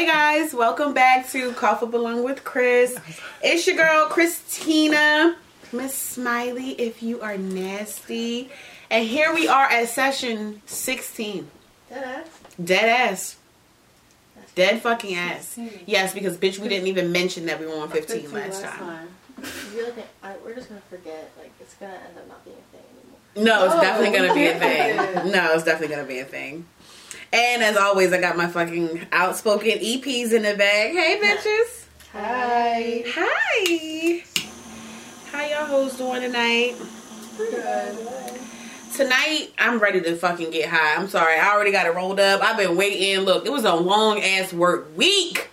Hey guys, welcome back to Cough Up Along with Chris. It's your girl Christina, Miss Smiley. If you are nasty, and here we are at session 16. Deadass. Dead ass. Dead fucking ass. Yes, because bitch, we didn't even mention that we were on 15, last time. You really think I, we're just gonna forget? Like it's gonna end up not being a thing anymore. No, it's Oh. definitely gonna be a oh. thing. No, it's definitely gonna be a thing. And as always, I got my fucking outspoken EPs in the bag. Hey, bitches. Hi. Hi. How y'all hoes doing tonight? Good. Tonight, I'm ready to fucking get high. I'm sorry, I already got it rolled up. I've been waiting. Look, it was a long ass work week.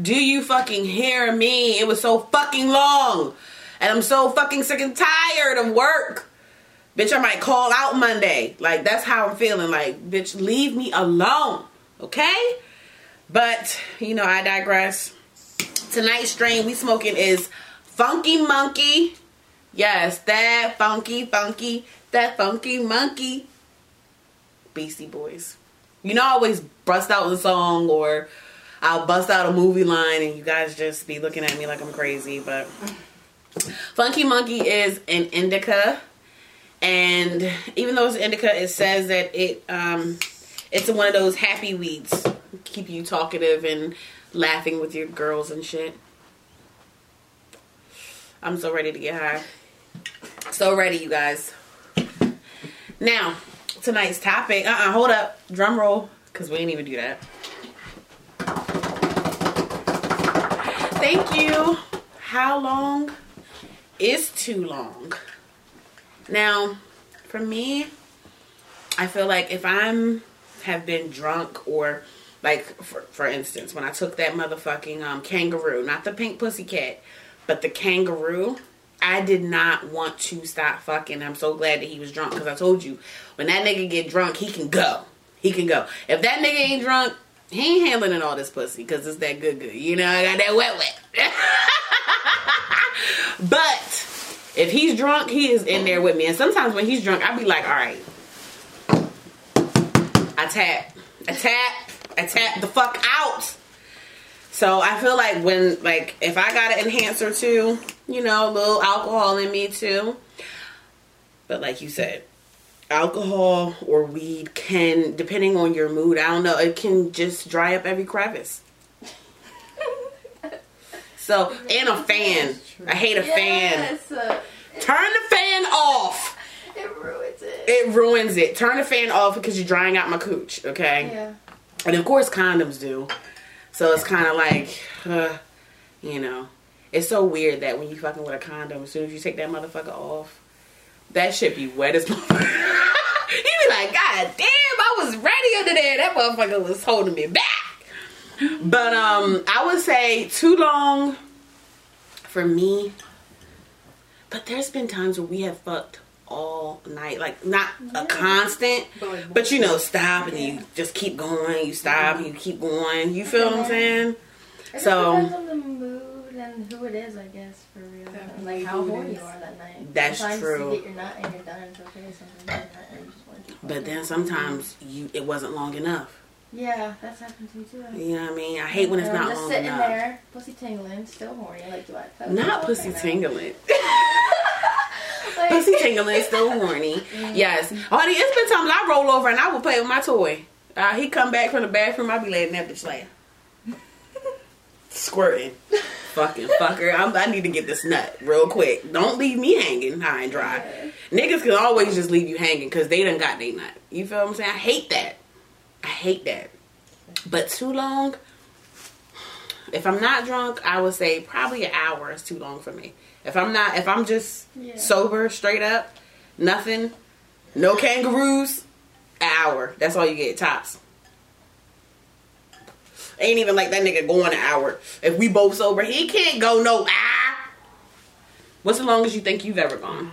Do you fucking hear me? It was so fucking long. And I'm so fucking sick and tired of work. Bitch, I might call out Monday. Like, that's how I'm feeling. Like, bitch, leave me alone. Okay? But, you know, I digress. Tonight's strain we smoking is Funky Monkey. Yes, that funky, funky, that funky monkey. Beastie Boys. You know, I always bust out the song or I'll bust out a movie line and you guys just be looking at me like I'm crazy. But Funky Monkey is an indica. And even though it's indica, it says that it um, it's one of those happy weeds. Keep you talkative and laughing with your girls and shit. I'm so ready to get high. So ready, you guys. Now, tonight's topic. Uh uh hold up. Drum roll. Because we ain't even do that. Thank you. How long is too long? Now, for me, I feel like if I'm have been drunk or like for for instance, when I took that motherfucking um kangaroo, not the pink pussy cat, but the kangaroo, I did not want to stop fucking. I'm so glad that he was drunk because I told you when that nigga get drunk, he can go. He can go. If that nigga ain't drunk, he ain't handling all this pussy because it's that good good. You know, I got that wet wet. but if he's drunk, he is in there with me. And sometimes when he's drunk, I'd be like, all right. I tap, I tap, I tap the fuck out. So I feel like when, like, if I got an enhancer too, you know, a little alcohol in me too. But like you said, alcohol or weed can, depending on your mood, I don't know, it can just dry up every crevice. So, and a fan. I hate a fan. Yes, uh, Turn the fan off. it ruins it. It ruins it. Turn the fan off because you're drying out my cooch, okay? yeah. And of course, condoms do. So it's kind of like, uh, you know, it's so weird that when you fucking with a condom, as soon as you take that motherfucker off, that shit be wet as motherfucker. you be like, God damn, I was ready under there. That motherfucker was holding me back. But um, I would say too long for me. But there's been times where we have fucked all night, like not a constant, but you know, stop and you just keep going. You stop and you keep going. You feel what I'm saying? It So- depends on the mood and who it is, I guess, for real. And, like how horny you are that night. That's Sometimes true. You get your nut and you're done. It's okay. Sometimes you're not and you just want to But then sometimes you it wasn't long enough. Yeah, that's happened to me too. You know what I mean? I hate when it's not just sitting enough. there, pussy tingling, still horny. Like, do I? Not pussy right tingling. Like- pussy tingling, still horny. Yes. Honey, it's been times I roll over and I will play with my toy. Uh, he come back from the bathroom, I be letting that bitch lay. Squirting. Fucking fucker. I'm, I need to get this nut real quick. Don't leave me hanging high and dry. Niggas can always just leave you hanging because they done got they nut. You feel what I'm saying? I hate that. I hate that. But too long, if I'm not drunk, I would say probably an hour is too long for me. If I'm not, if I'm just Yeah. sober, straight up, nothing, no kangaroos, an hour. That's all you get, tops. Ain't even like that nigga going an hour. If we both sober, he can't go no ah. What's the longest you think you've ever gone?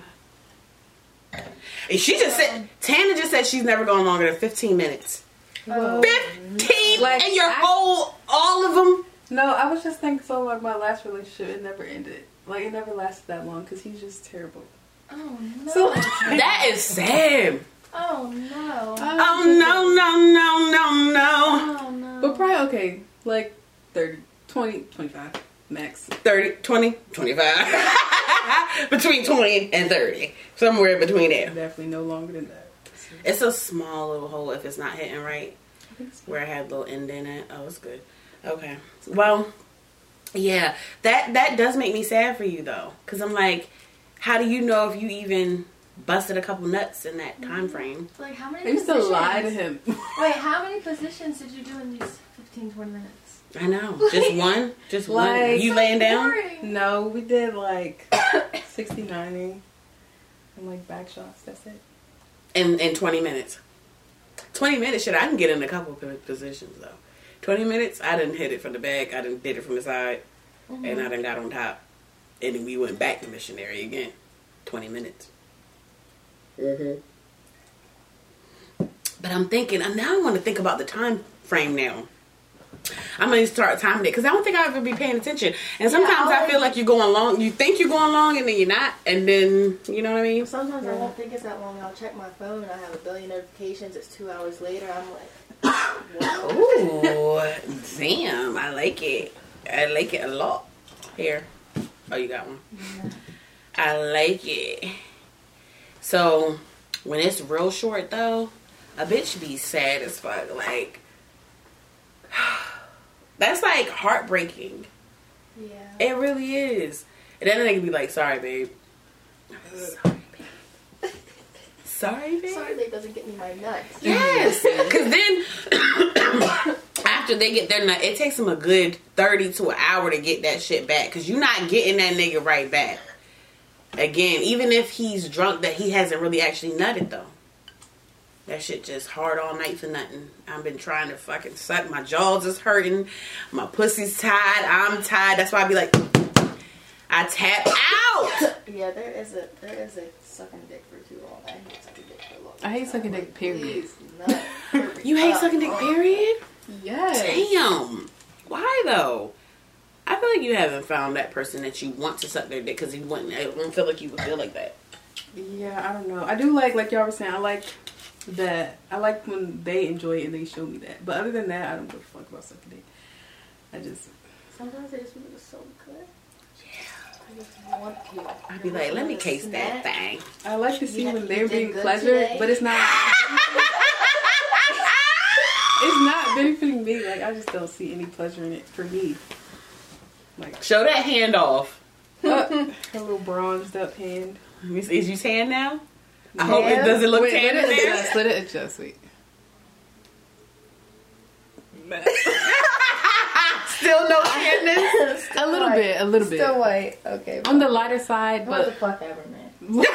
And she just said, Tana just said she's never gone longer than 15 minutes. Oh, 15 Like, and your I- whole, all of them? No, I was just thinking so like my last relationship it never ended. Like it never lasted that long because he's just terrible. Oh no. So That is sad. oh no. Oh no, no, no, no, no. Oh no. But probably okay. Like 30, 20, 25 max. 30, 20, 25. between 20 and 30. Somewhere between there. Definitely no longer than that. It's a small little hole if it's not hitting right. I think Where I had a little end in it. Oh, it's good. Okay. Well, yeah. That that does make me sad for you though. Cause I'm like, how do you know if you even busted a couple nuts in that time mm-hmm. frame? Like how many I used to lie to him. Wait, how many positions did you do in these 15, 20 minutes? I know. Just one? Just one. Like- You laying down? Boring. no, we did like 69 and like back shots. That's it. In in 20 minutes. 20 minutes shit i can get in a couple of positions though. 20 minutes i didn't hit it from the back i didn't did it from the side and i done got on top. And then we went back to missionary again 20 minutes. Mm-hmm. but i'm thinking now i want to think about the time frame now I'm gonna start timing it because I don't think I'll ever be paying attention. And sometimes I I'll- feel like you're going long. You think you're going long, and then you're not. And then you know what I mean. Sometimes I won't think it's that long. I'll check my phone and I have a billion notifications. It's two hours later. I'm like, what? Ooh, damn! I like it. I like it a lot. Here, oh, you got one. I like it. So when it's real short though, a bitch be sad as fuck. Like that's like heartbreaking. Yeah. It really is. And then they can be like, "Sorry, babe." Sorry, babe. Sorry, babe. Sorry, babe doesn't get me my nuts. Yes, because then after they get their nut, it takes them a good thirty to an hour to get that shit back. Because you're not getting that nigga right back. Again, even if he's drunk, that he hasn't really actually nutted though. That shit just hard all night for nothing. I've been trying to fucking suck. My jaws is hurting. My pussy's tied. I'm tied. That's why I be like, I tap out. Yeah, there is a there is a sucking dick for too long. I hate sucking dick for long. I hate sucking dick, period. Please, nut. Hurry You hate up. sucking dick, period? Yes. Damn. Why though? I feel like you haven't found that person that you want to suck their dick because you wouldn't. I don't feel like you would feel like that. Yeah, I don't know. I do like, like y'all were saying, I like that. I like when they enjoy it and they show me that. But other than that, I don't give a fuck about sucking dick. I just, Sometimes it just feels so good. Yeah. I just want to. I'd be like, let me case that thing. I like to see Yeah, when they're did being good pleasured, today. but it's not. it's not benefiting me. Like I just don't see any pleasure in it for me. Like Show that hand off. uh, her little bronzed up hand. Is is you tan now? I hope it does it look Wait, tan let in it there. adjust. Let it adjust. Wait. Still no tanness. a little bit, a little bit. Still white. Okay. On the lighter side, what the but fuck ever, man.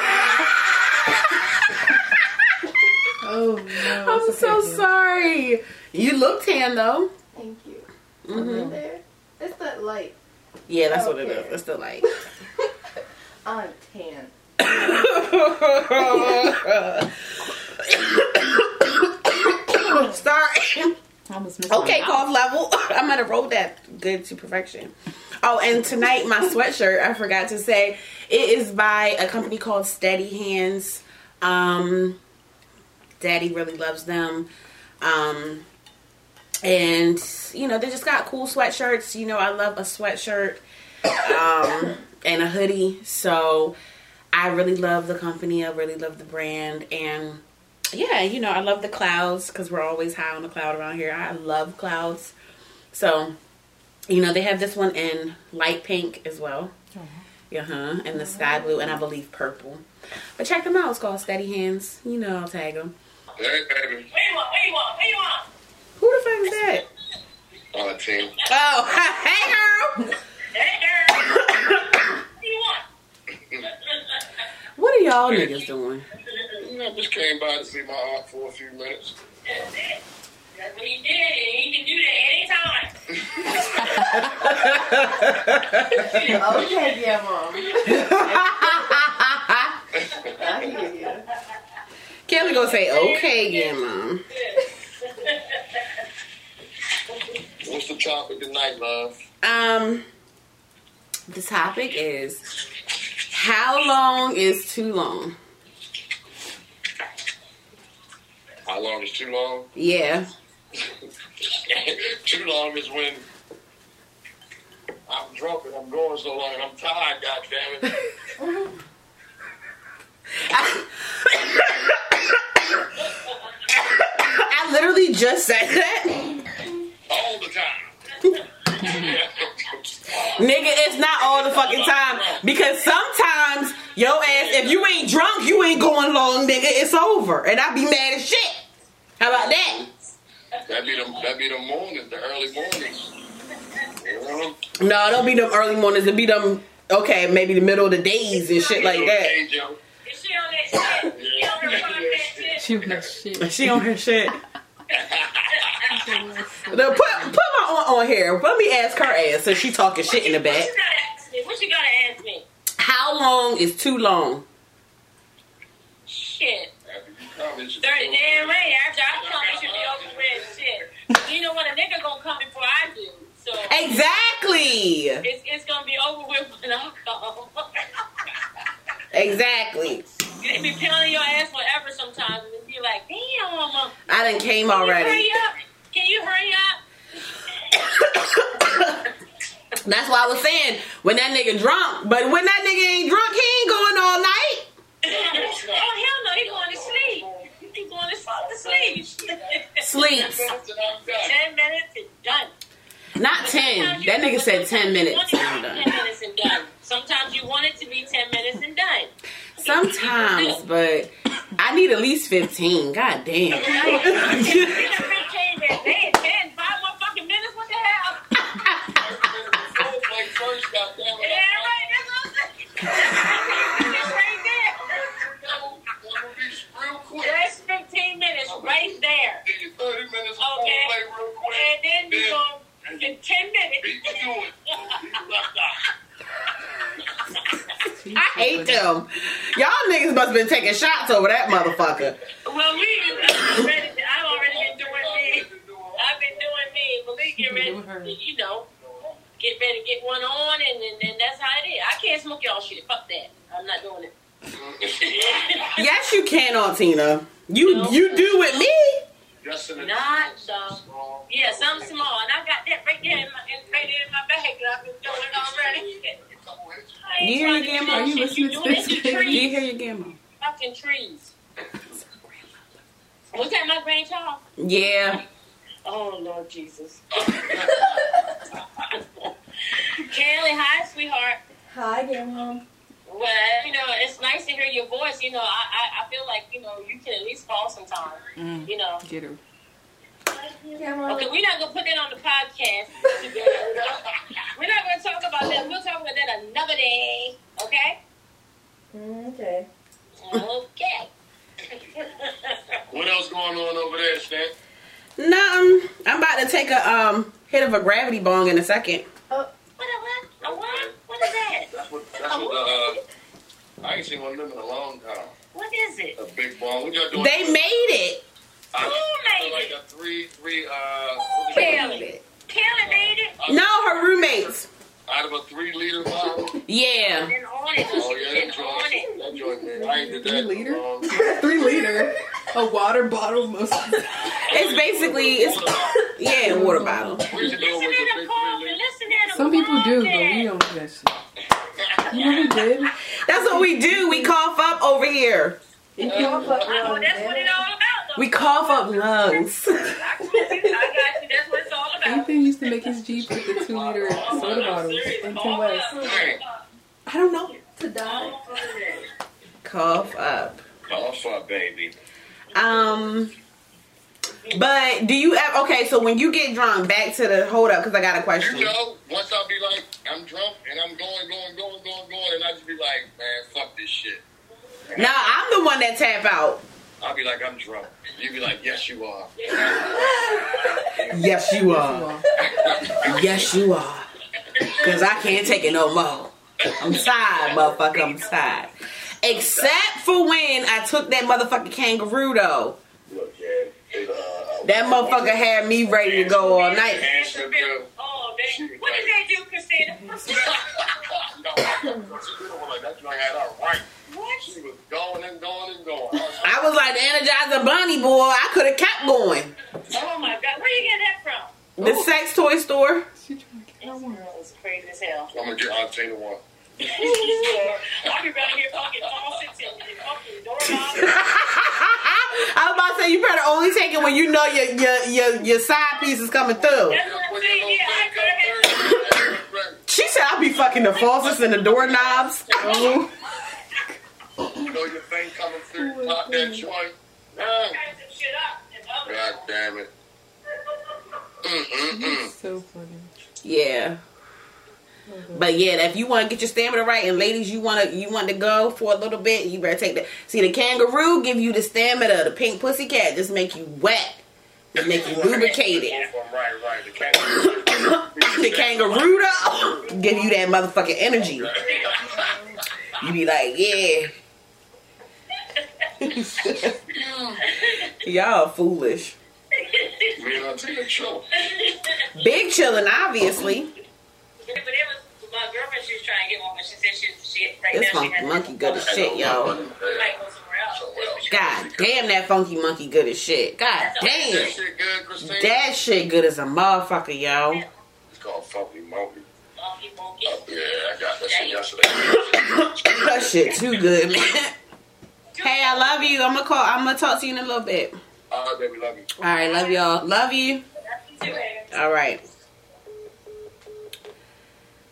oh no! I'm it's so okay. sorry. You look tan though. Thank you. Mhm. There. It's that light. Yeah, that's what it Okay. is. It's the light. I'm tan. Sorry. Okay, cough level. I'm gonna roll that good to perfection. Oh, and tonight my sweatshirt, I forgot to say, it is by a company called Steady Hands. Um, Daddy really loves them. Um, and you know they just got cool sweatshirts. You know I love a sweatshirt um, and a hoodie. So I really love the company. I really love the brand and yeah, you know, I love the clouds because we're always high on the cloud around here. I love clouds. So, you know, they have this one in light pink as well. Uh huh. And the sky blue and I believe purple. But check them out. It's called Steady Hands. You know, I'll tag them. Hey, baby. What do you want? What do you want? What do you want? Who the fuck is that? On the team. Oh, hey girl. Hey, girl. what do you want? What are y'all niggas doing? You know, just came by to see my aunt for a few minutes. That's it. That's what he did, and he can do that anytime. Okay, yeah, mom. I hear you. Kelly gonna say, okay, yeah, mom. What's the topic tonight, love? Um, the topic is how long is too long? How long is too long? Yeah. too long is when I'm drunk and I'm going so long and I'm tired, goddammit. I literally just said that. All the time. Nigga, it's not all the fucking time. Because sometimes, yo ass, if you ain't drunk, you ain't going long, nigga. It's over. And I be mad as shit. How about that? That be the that be the mornings, the early mornings. You know? No, don't be them early mornings. It'd be them, okay, maybe the middle of the days and shit like that. Hey, Joe. Is she on that shit? She on her podcast shit? She was like, shit. She on her shit. No, put put my aunt on here. Let me ask her ass since she talking shit in the back. What you gotta ask me? What you gotta ask me? How long is too long? Shit. After you come, it should 30 damn right. After I come, it should be over with. Shit. You know what? A nigga gonna come before I do. So Exactly. it's, it's gonna be over with when I come. Exactly. they be pounding your ass forever sometimes and be like, damn. I done came you already. Can you hurry up? That's why I was saying when that nigga drunk, but when that nigga ain't drunk, he ain't going all night. oh hell no, he going to sleep. He going to to sleep. Sleeps. Minutes and I'm done. Ten minutes and done. Not ten. That nigga said ten minutes. Ten minutes and done. Sometimes you want it to be ten minutes and done. Sometimes, but I need at least fifteen. God damn. Fifteen minutes. They in ten, five more fucking minutes. What the hell? Full play first, goddammit. Yeah, right. That's what I'm saying. It's right there. That will- that will be real quick. That's fifteen minutes right there. 30 minutes Okay. real quick. And then you go in ten minutes. Beat you to it. You left out. I hate them. Y'all niggas must have been taking shots over that motherfucker. Well, we get ready. Doing her. You know, get ready to get one on, and then that's how it is. I can't smoke y'all shit. Fuck that. I'm not doing it. Yes, you can, Aunt You you do with me. Just in Not so. small. Yeah, something small, and I got that right there in my in, right there in my bag. And I've been doing it already. You hear trying your to grandma? do Are you shit. listening to doing this, it in baby? Do you trees. hear your grandma? Fucking trees. Was that my grandchild? Yeah. Oh Lord Jesus. Kelly, hi, sweetheart. Hi, Grandma. Well, you know, it's nice to hear your voice. You know, I, I, I feel like, you know, you can at least call sometime. Mm. You know. Get her. Okay, we're not going to put that on the podcast. we're not going to talk about that. We'll talk about that another day. Okay? Mm, okay. Okay. What else going on over there, Stan? Nothing. I'm about to take a um hit of a gravity bong in a second. What, a what? A what? What is that? That's what, that's what the, uh, I ain't seen one of them in a long time. What is it? A big ball. What y'all doing? They made it. I, Who made like it? a three, three, uh, Who it? made it? Kelly made it? No, her roommates. out of a three liter bottle. Yeah. And on it. Oh yeah, that And joint, that joint, man. I ain't did that. Three in a liter? long time. Three liter. A water bottle most It's basically it's yeah, a water bottle. We used to do it Listen with to the them big coughing. three liter. Listen to them Some people do, but we don't do that shit. You know who did? That's what we do. We cough up over here. You cough up lungs, that's what it's all about. Though. We cough up lungs. I got you. I got you. That's what it's all about. Ethan used to make his Jeep with the two liter soda bottles in Tim West. I don't know. To die. Cough up. cough up, baby. Um, but do you ever? Okay, so when you get drunk, back to the hold up because I got a question. You know, once I'll be like, I'm drunk and I'm going, going, going, going, going, and I just be like, man, fuck this shit. Nah, I'm the one that tap out. I'll be like, I'm drunk. You be like, yes, you are. Yes, you are. Yes, you are. Cause I can't take it no more. I'm tired, motherfucker. I'm tired. Except for when I took that motherfucking kangaroo though. That motherfucker had me ready to go all night. Handsome girl. Oh, what did they do, Christina? no, she didn't like that joint had her right. What? She was going and going and going. I was like the Energizer Bunny boy. I could have kept going. Oh my God, where you get that from? The sex toy store. she trying to Oh y'all want? Girl is crazy as hell. I'm gonna get Auntie the one. I'll be around here fucking faucets and fucking doorknobs. I was about to say you better only take it when you know your your your, your side piece is coming through. That's what I'm saying. Yeah, I go ahead. She said I'll be fucking the faucets and the doorknobs. Oh, You know your thing coming through, oh pop that joint. Turn mm. some shit up and up it. God damn it. Mm-mm-mm. so funny. Yeah. Mm-hmm. But yeah, if you want to get your stamina right, and ladies, you want to you want to go for a little bit, you better take the. See, the kangaroo give you the stamina. The pink pussy cat just make you wet, just make you lubricated. Right, right. The kangaroo. The kangaroo though give you that motherfucking energy. You be like, yeah. Y'all foolish. Me and Auntie the show. Big chillin', obviously. But it was my girlfriend. She was trying to get one, but she said she, she right This now she monkey, has monkey good as shit, yo. might go somewhere else. God damn, that funky monkey good as shit. God That damn. shit good, Christine? That shit good as a motherfucker, yo. It's called Funky Monkey. Monkey, monkey. Oh, yeah, I got that shit yesterday. that shit too good, man. Hey, I love you. I'm gonna call. I'm gonna talk to you in a little bit. All right, baby, love you. All right, love y'all. Love you. All right.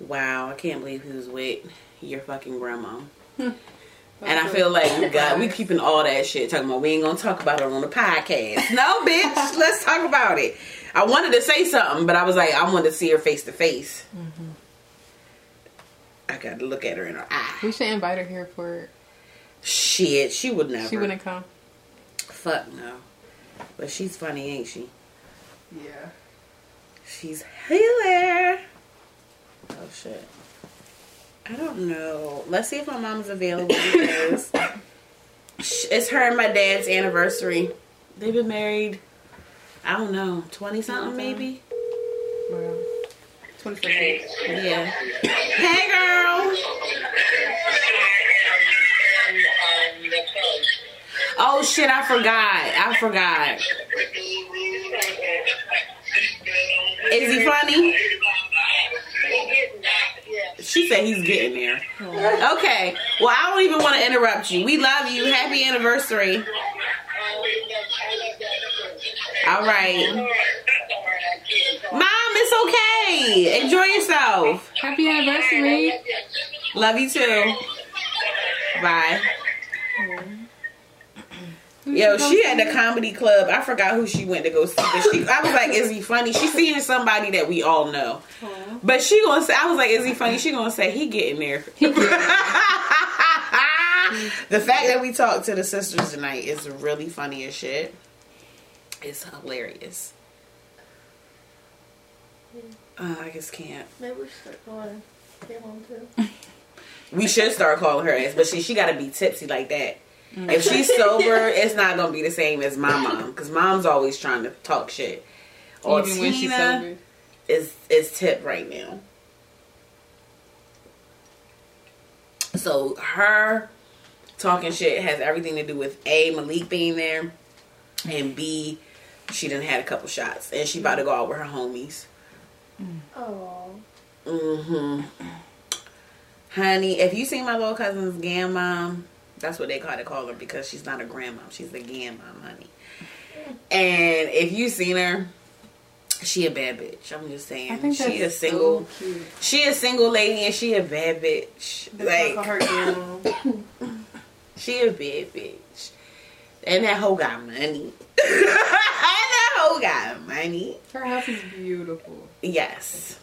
Wow, I can't believe he was with your fucking grandma. And I feel like we got we keeping all that shit talking about we ain't gonna talk about it on the podcast. No, bitch, let's talk about it. I wanted to say something, but I was like, I wanted to see her face to face. Mm-hmm. I got to look at her in her eye. We should invite her here for. Shit, she would never. She wouldn't come. Fuck no. But she's funny, ain't she? Yeah. She's here. Oh shit. I don't know. Let's see if my mom's available because it's her and my dad's anniversary. They've been married. I don't know, twenty something maybe. Well, twenty seconds. Yeah. Hey, girl. Oh shit! I forgot. I forgot. Is he funny? She said he's getting there. Okay. Well, I don't even want to interrupt you. We love you. Happy anniversary. All right. Mom, it's okay. Enjoy yourself. Happy anniversary. Love you too. Bye. Yo, she at the comedy club. I forgot who she went to go see. But she, I was like, "Is he funny?" She's seeing somebody that we all know. Oh. But she gonna say, "I was like, is he funny?" She gonna say, "He getting there." the fact that we talked to the sisters tonight is really funny as shit. It's hilarious. Uh, I just can't. Maybe we should start calling Kim home too. We should start calling her ass, but she she got to be tipsy like that. If she's sober, it's not gonna be the same as my mom because mom's always trying to talk shit. Or Even when she's sober. Is is tip right now. So her talking shit has everything to do with a Malik being there, and b she didn't had a couple shots and she about to go out with her homies. Oh, Mm-hmm. Honey, if you seen my little cousin's grandmom, that's what they call to call her because she's not a grandmom. She's a grandmom, honey. And if you seen her, she a bad bitch. I'm just saying. I think that's she a single. So cute. She a single lady and she a bad bitch. That's like her she a bad bitch. And that hoe got money. and that hoe got money. Her house is beautiful. Yes.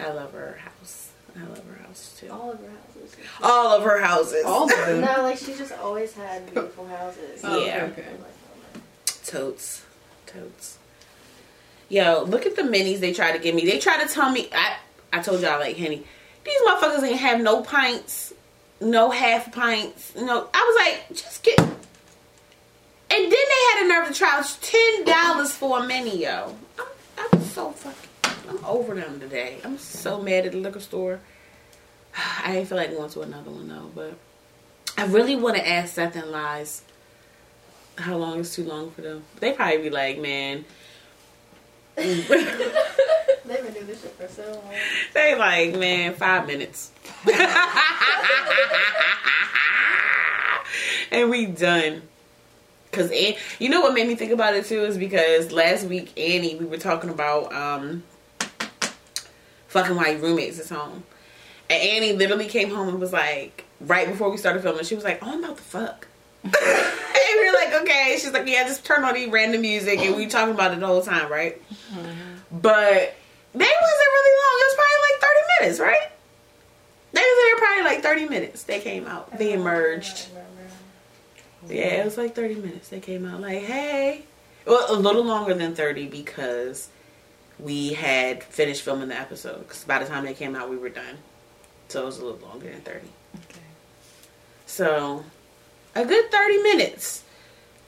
I love her house. I love her house too. all of her houses. All of her houses. All of them. No, like she just always had beautiful houses. Oh, Yeah. Okay. I'm like, my. Totes. Totes. Yo, look at the minis they try to give me. They try to tell me I I told y'all like Henny, these motherfuckers ain't have no pints, no half pints. No I was like, just get and then they had a nerve to charge ten dollars for a mini, yo. I'm, I'm so fucking I'm over them today. I'm so mad at the liquor store. I didn't feel like going to another one though, but I really want to ask Seth and Lies how long is too long for them. They probably be like, man, They've been doing this shit for so long. They like, man, five minutes. and we done. Cause An- you know what made me think about it too is because last week Annie we were talking about um fucking your roommates is home. And Annie literally came home and was like, right before we started filming, she was like, Oh, I'm about to fuck. and we are like, okay. She's like, yeah, just turn on the random music and we talking about it the whole time, right? But they wasn't really long. It was probably like 30 minutes, right? They was there probably like 30 minutes. They came out. They oh, emerged. Yeah, it was like 30 minutes. They came out like, hey. Well, a little longer than 30 because we had finished filming the episode. Because by the time they came out, we were done. So it was a little longer than 30. Okay. So a good 30 minutes.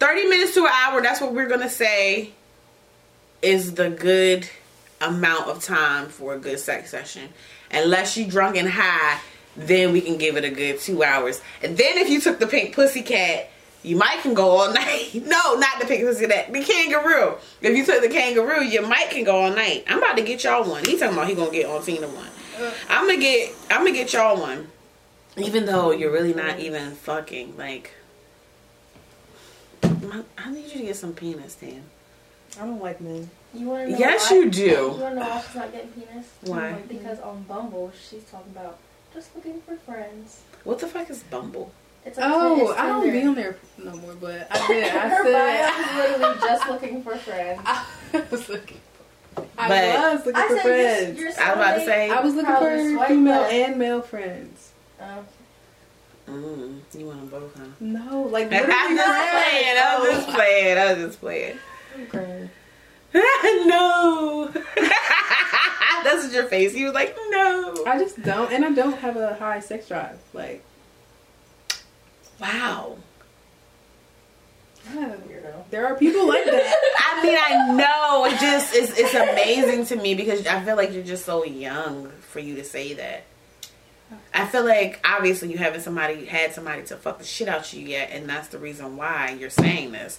30 minutes to an hour, that's what we're going to say is the good amount of time for a good sex session. Unless you drunk and high, then we can give it a good two hours. And then if you took the pink pussycat, you might can go all night. No, not the pink pussycat, the kangaroo. If you took the kangaroo, you might can go all night. I'm about to get y'all one. He talking about he gonna get on Tina one. Uh. I'm gonna get I'm gonna get y'all one. Even though you're really not even fucking like. My- I need you to get some penis, Dan. I don't like men. You want to know Yes, why? you do. You want to know why she's not getting penis? Why? Because on Bumble, she's talking about just looking for friends. What the fuck is Bumble? It's like Oh, I don't be on there no more, but I did. I Her said bio is literally just looking for friends. I was looking. I was looking I for friends. you're, you're I was about to say. I was looking for female left. and male friends. Um, Mm, you want them both, huh? No, like I'm just playing. I'm just playing. I'm just playing. okay. no. That's your face. He was like, no. I just don't, and I don't have a high sex drive. Like, Wow. Weirdo. there are people like that. I mean, I know. It just it's it's amazing to me because I feel like you're just so young for you to say that. I feel like obviously you haven't somebody had somebody to fuck the shit out you yet, and that's the reason why you're saying this.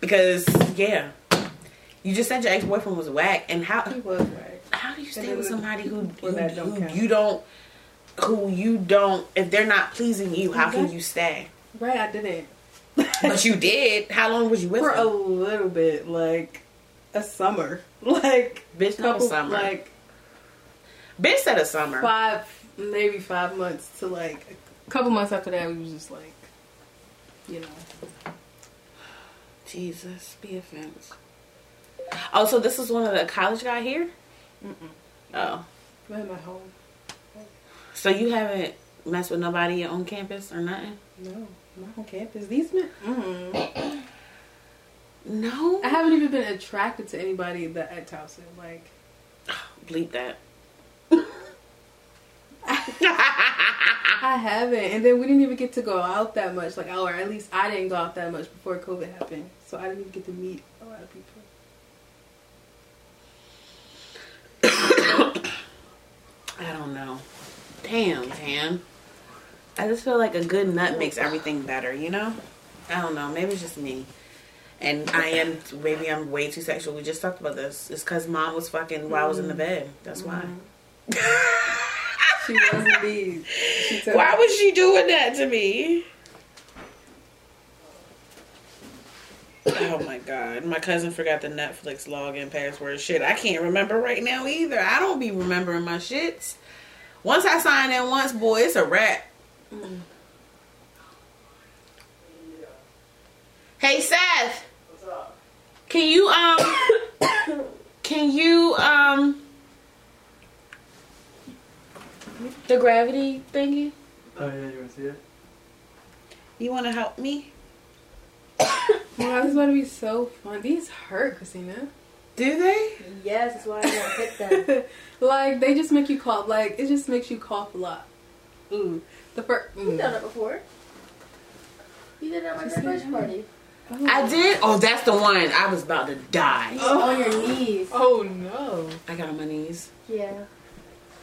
Because yeah, you just said your ex boyfriend was whack, and how he was right. how do you stay with somebody who, who, who you don't who you don't if they're not pleasing you? How can you stay? Right, I didn't. But you did. How long was you with for a little bit, like a summer, like Bitch, couple, summer. like Bitch said a summer. five, maybe five months to like a couple months after that, we was just like, you know, Jesus, be offense. Oh, so this is one of the college guy here? Mm-mm. Oh. I'm at my home. So you haven't messed with nobody on campus or nothing? No, not on campus. These men, mm No. I haven't even been attracted to anybody that at Towson. Like, Bleep that. I haven't, and then we didn't even get to go out that much. Like, or at least I didn't go out that much before COVID happened, so I didn't even get to meet a lot of people. I don't know. Damn, Dan. I just feel like a good nut makes everything better, you know? I don't know. Maybe it's just me. And I am, maybe I'm way too sexual. We just talked about this. It's because mom was fucking while I was in the mm-hmm. bed. That's why. Mm-hmm. She was indeed. She Why me. was she doing that to me? Oh my god. My cousin forgot the Netflix login password. Shit, I can't remember right now either. I don't be remembering my shits. Once I sign in once, boy, it's a wrap. Hey Seth. What's up? Can you um can you um the gravity thingy? Oh yeah, you want to see it? You want to help me? Wow, this is about to be so fun. These hurt, Christina. Do they? Yes, that's why I don't hit them. like they just make you cough. Like it just makes you cough a lot. Ooh, the first. You've done mm. it before. You did it at my She said, graduation party. Oh. I did. Oh, that's the one. I was about to die. Oh. On your knees. Oh no. I got on my knees. Yeah.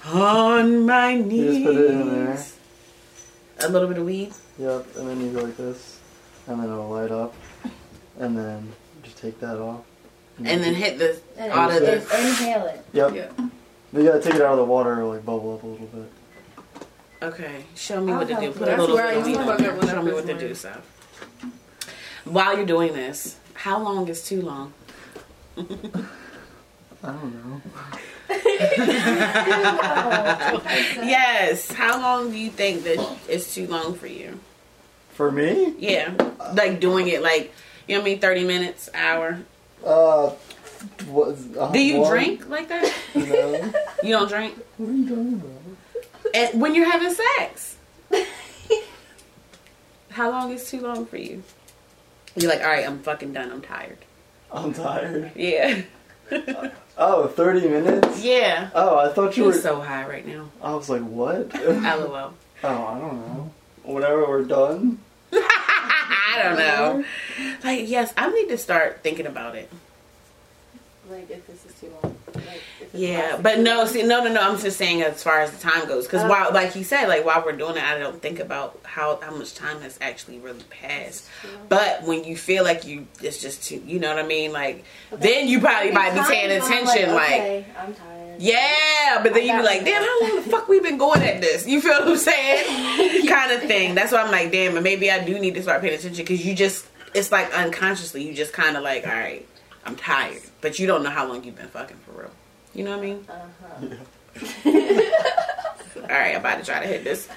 On my knees. just put it in there. A little bit of weed. Yep, and then you go like this, and then it'll light up, and then just take that off. and then hit the And all of it's the. inhale it. Yep. Yeah. You gotta take it out of the water or like bubble up a little bit. Okay, show me I'll what to do. Put a little bit of weed fuck in up there. when I Show me what to do, learned. so. While you're doing this, how long is too long? I don't know. Yes. How long do you think that is too long for you? For me, Yeah, like doing it like you know what I mean, thirty minutes, hour. uh, what? Uh, Do you one? drink like that? No. You don't drink, what are you talking about? and when you're having sex, how long is too long for you? You're like, all right, I'm fucking done. I'm tired. I'm tired. Yeah, Oh, 30 minutes? yeah. Oh, I thought you were. So high right now. I was like, what? LOL. Oh, I don't know. Whenever we're done. I don't know. Like, yes, I need to start thinking about it. Like if this is too long. Like if it's Yeah, but no, see, no, no, no. I'm just saying as far as the time goes, because Oh. while, like you said, like while we're doing it, I don't think about how how much time has actually really passed. But when you feel like you, it's just too, you know what I mean? Like then you probably might be paying I'm attention, like. okay, I'm tired. Yeah, but then you be like, damn, how long the fuck we been going at this? You feel what I'm saying? kind of thing. That's why I'm like, damn, and maybe I do need to start paying attention because you just, it's like unconsciously, you just kind of like, all right, I'm tired, but you don't know how long you've been fucking for real. You know what I mean? Uh-huh. All right, I'm about to try to hit this.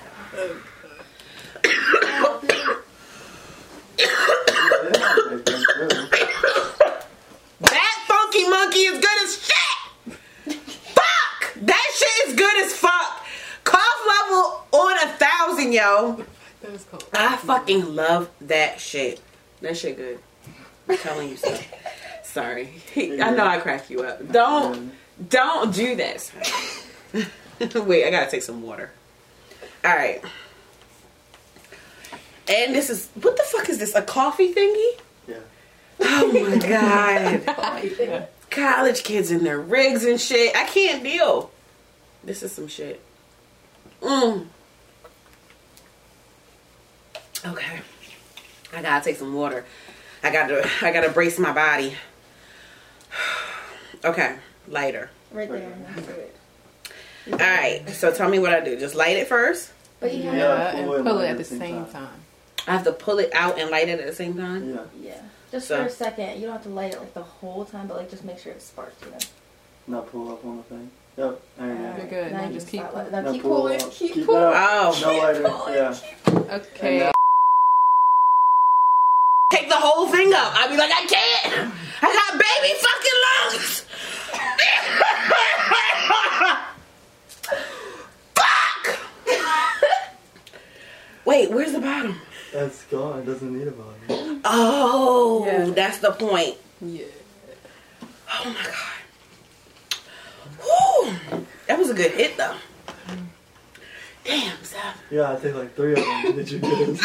That funky monkey is good as shit. fuck, that shit is good as fuck. Cough level on a thousand, yo. That was cold. I fucking love that shit. That shit good. I'm telling you so. Sorry. I know I crack you up. Don't don't do this. Wait, I gotta take some water. Alright. And this is what the fuck is this? A coffee thingy? Yeah. Oh my god. College kids in their rigs and shit. I can't deal. This is some shit. Mm. Okay. I gotta take some water. I gotta I gotta brace my body. Okay, lighter. Right there. That's. Alright, so tell me what I do. Just light it first. But you have Yeah, Yeah, pull and it pull it at the same time. I have to pull it out and light it at the same time. Yeah. yeah. Just So- for a second. You don't have to light it like the whole time, but like just make sure it sparks, you know. Not pull up on the thing. Yep. There you go. Alright, good. Now Now you just can keep stop pulling. Now Now keep pulling. up. Keep Keep pulling. Oh. No lighter. Yeah. Okay. And Take the whole thing up. I'd be like, I can't. I got baby fucking lungs. Wait, where's the bottom? That's gone. It doesn't need a bottom. Oh, Yeah. that's the point. Yeah. Oh my god. Whew. That was a good hit though. Damn, Seth. Yeah, I take like three of them. Did you get it?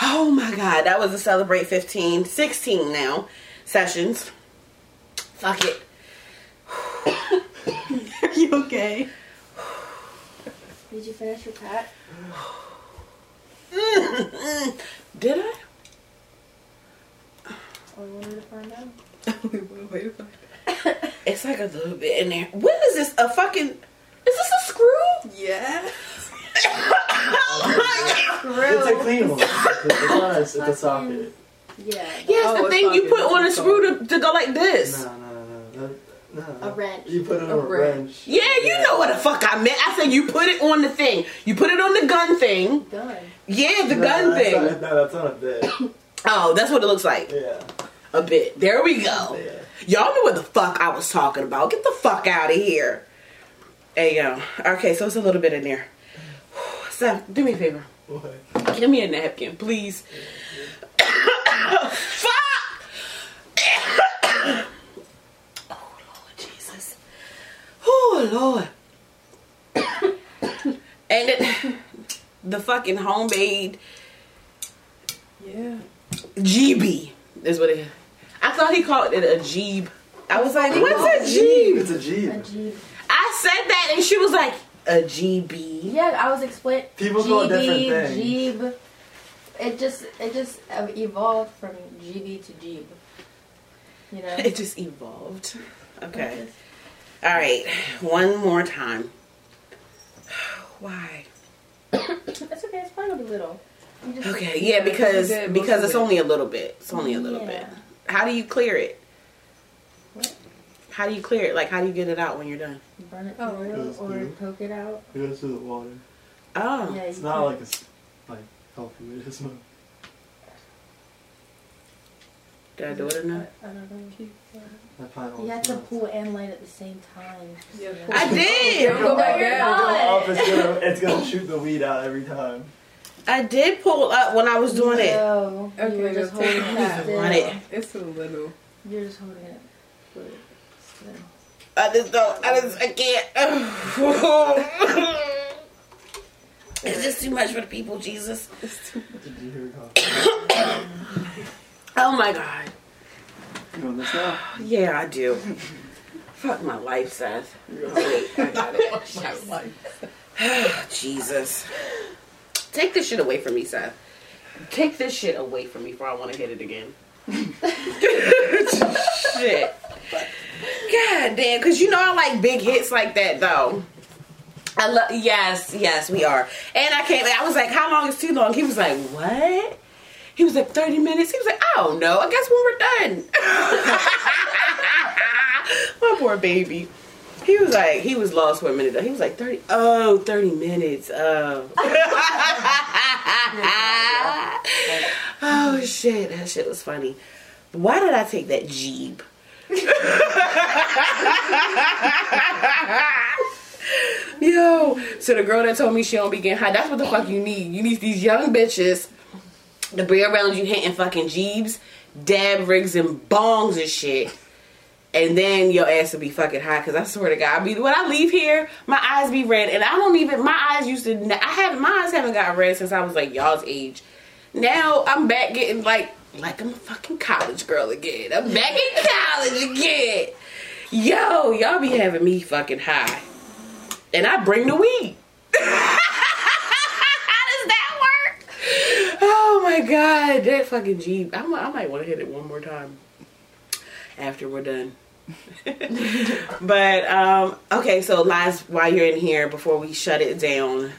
Oh my god, that was a celebrate 15, 16 now sessions. Fuck it. Are you okay? Did you finish your pack? Did I? Or you wanted to find out? It's like a little bit in there. What is this? A fucking. Is this a screw? Yeah. It's a clean one. It's not. It's, it's a socket. Yeah. Yes, Oh, the thing you put on a screw to, to go like this. No, no, no, no. No. A wrench. You put it A on a wrench. wrench. Yeah, you know what the fuck I meant. I said you put it on the thing. You put it on the gun thing. Gun. Yeah, the No, gun that's thing. Not, no, that's not a bit. Oh, that's what it looks like. Yeah. A bit. There we go. Yeah. Y'all know what the fuck I was talking about. Get the fuck out of here. There you go. Okay, so it's a little bit in there. Seth, do me a favor. What? Give me a napkin, please. fuck! oh, Lord Jesus. Oh, Lord. and it, the fucking homemade Yeah. GB is what it is. I thought he called it a jeeb. I was like, what's a jeeb? It's a Jeep. A Jeep. I said that and she was like, a GB. Yeah, I was explaining. People call it different things. Jeeb. It just it just uh, evolved from GB to Jeeb. You know. It just evolved. Okay. All right. One more time. Why? It's okay. It's probably a little. Just- Okay. Yeah, because Yeah, most because it's only a little bit. It's only a little bit. How do you clear it? What? How do you clear it? Like, how do you get it out when you're done? Burn it Oh, through goes or through. poke it out. It goes through the water. Oh. Yeah, It's not can- like a s- like healthy way to smoke. Did I do it enough? I don't know. I find You have to pull and light at the same time. Yeah. I did. Go back you're down. not. it's gonna it's gonna shoot the weed out every time. I did pull up when I was doing it. No, Okay, you were just go holding it that. still. Want it. It's a little. You're just holding it. But still. I just don't. I just. I can't. it's just too much for the people, Jesus. Did you hear it? Oh my God. You want this now? Yeah, I do. Fuck my life, Seth. Wait, I got it. Jesus. Take this shit away from me, Seth. Take this shit away from me before I want to hit it again. shit. God damn, because you know I like big hits like that though. I love yes, yes, we are. And I came I was like, how long is too long? He was like, What? He was like 30 minutes. He was like, I don't know. I guess when we're done. My poor baby. He was like, he was lost for a minute though. He was like 30 oh, 30 minutes. Oh. oh shit. That shit was funny. Why did I take that jeeb? Yo, so the girl that told me she don't be getting high, that's what the fuck you need. You need these young bitches to be around you hitting fucking jeebs, dab rigs, and bongs and shit. And then your ass will be fucking high. Cause I swear to God, I be when I leave here, my eyes be red, and I don't even. My eyes used to. I haven't. My eyes haven't got red since I was like y'all's age. Now I'm back getting like like I'm a fucking college girl again. I'm back in college again. Yo, y'all be having me fucking high, and I bring the weed. How does that work? Oh my god, that fucking jeeb. I, might- I might want to hit it one more time after we're done. but um okay, so last while you're in here before we shut it down,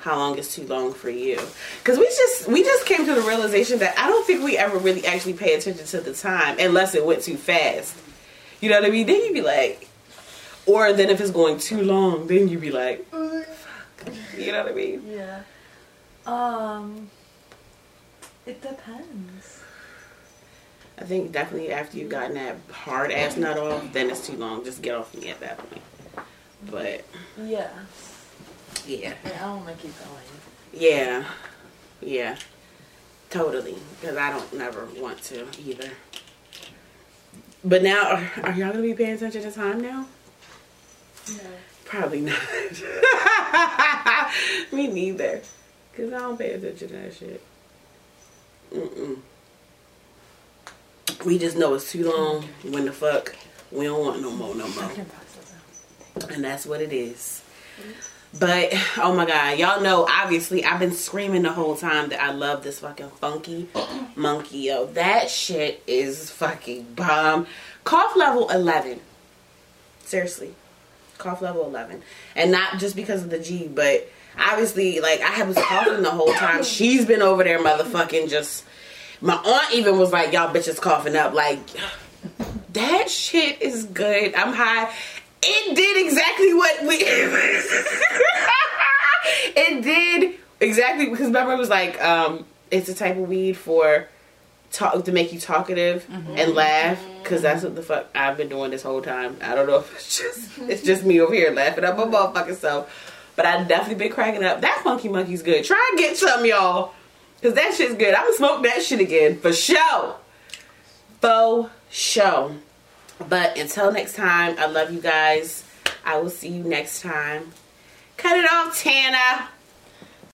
how long is too long for you? Because we just we just came to the realization that I don't think we ever really actually pay attention to the time unless it went too fast. You know what I mean? Then you'd be like, or then if it's going too long, then you'd be like, fuck. You know what I mean? Yeah. Um. It depends. I think definitely after you've gotten that hard ass nut off, then it's too long. Just get off me at that point. But Yeah. yeah, Yeah, I don't want to keep going. yeah, yeah, totally. Because I don't never want to either. But now, are, are y'all gonna be paying attention to time now? No. Probably not. Me neither. Cause I don't pay attention to that shit. Mm-mm. We just know it's too long. When the fuck we don't want no more, no more. And that's what it is. But oh my god, y'all know obviously I've been screaming the whole time that I love this fucking funky monkey, yo. That shit is fucking bomb. Cough level eleven. Seriously. Cough level eleven. And not just because of the G, but obviously like I was coughing the whole time. She's been over there motherfucking just my aunt even was like, Y'all bitches coughing up like that shit is good. I'm high. It did exactly what we. it did exactly because remember it was like um, it's a type of weed for talk to make you talkative and laugh because that's what the fuck I've been doing this whole time. I don't know if it's just it's just me over here laughing at my motherfucking self, but I definitely been cracking up. That funky monkey's good. Try and get some y'all because that shit's good. I'm gonna smoke that shit again for sure. Faux show. But until next time, I love you guys. I will see you next time. Cut it off, Tana.